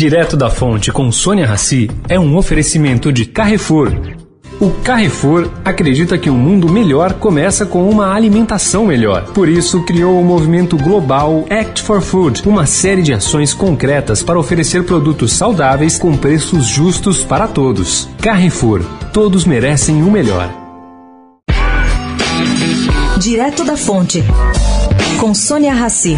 Direto da Fonte com Sônia Rassi é um oferecimento de Carrefour. O Carrefour acredita que um mundo melhor começa com uma alimentação melhor. Por isso, criou o movimento global Act for Food, uma série de ações concretas para oferecer produtos saudáveis com preços justos para todos. Carrefour, todos merecem o melhor. Direto da Fonte, com Sônia Rassi.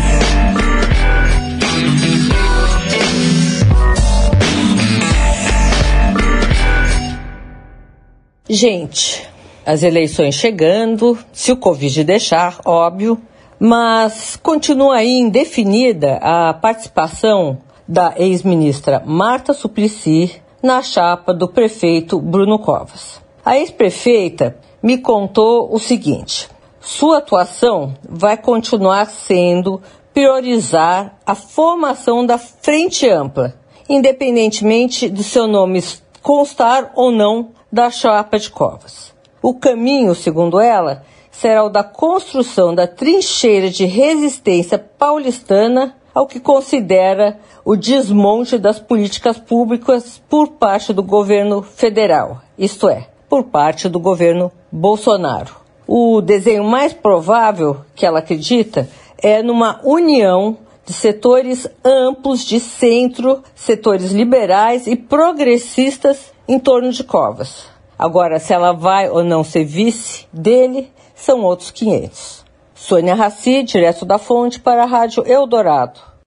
Gente, as eleições chegando, se o Covid deixar, óbvio, mas continua aí indefinida a participação da ex-ministra Marta Suplicy na chapa do prefeito Bruno Covas. A ex-prefeita me contou o seguinte: sua atuação vai continuar sendo priorizar a formação da frente ampla, independentemente do seu nome constar ou não da chapa de Covas. O caminho, segundo ela, será o da construção da trincheira de resistência paulistana ao que considera o desmonte das políticas públicas por parte do governo federal, isto é, por parte do governo Bolsonaro. O desenho mais provável, que ela acredita, é numa união de setores amplos de centro, setores liberais e progressistas em torno de Covas. Agora, se ela vai ou não ser vice dele, são outros 500. Sônia Raci, direto da fonte, para a Rádio Eldorado.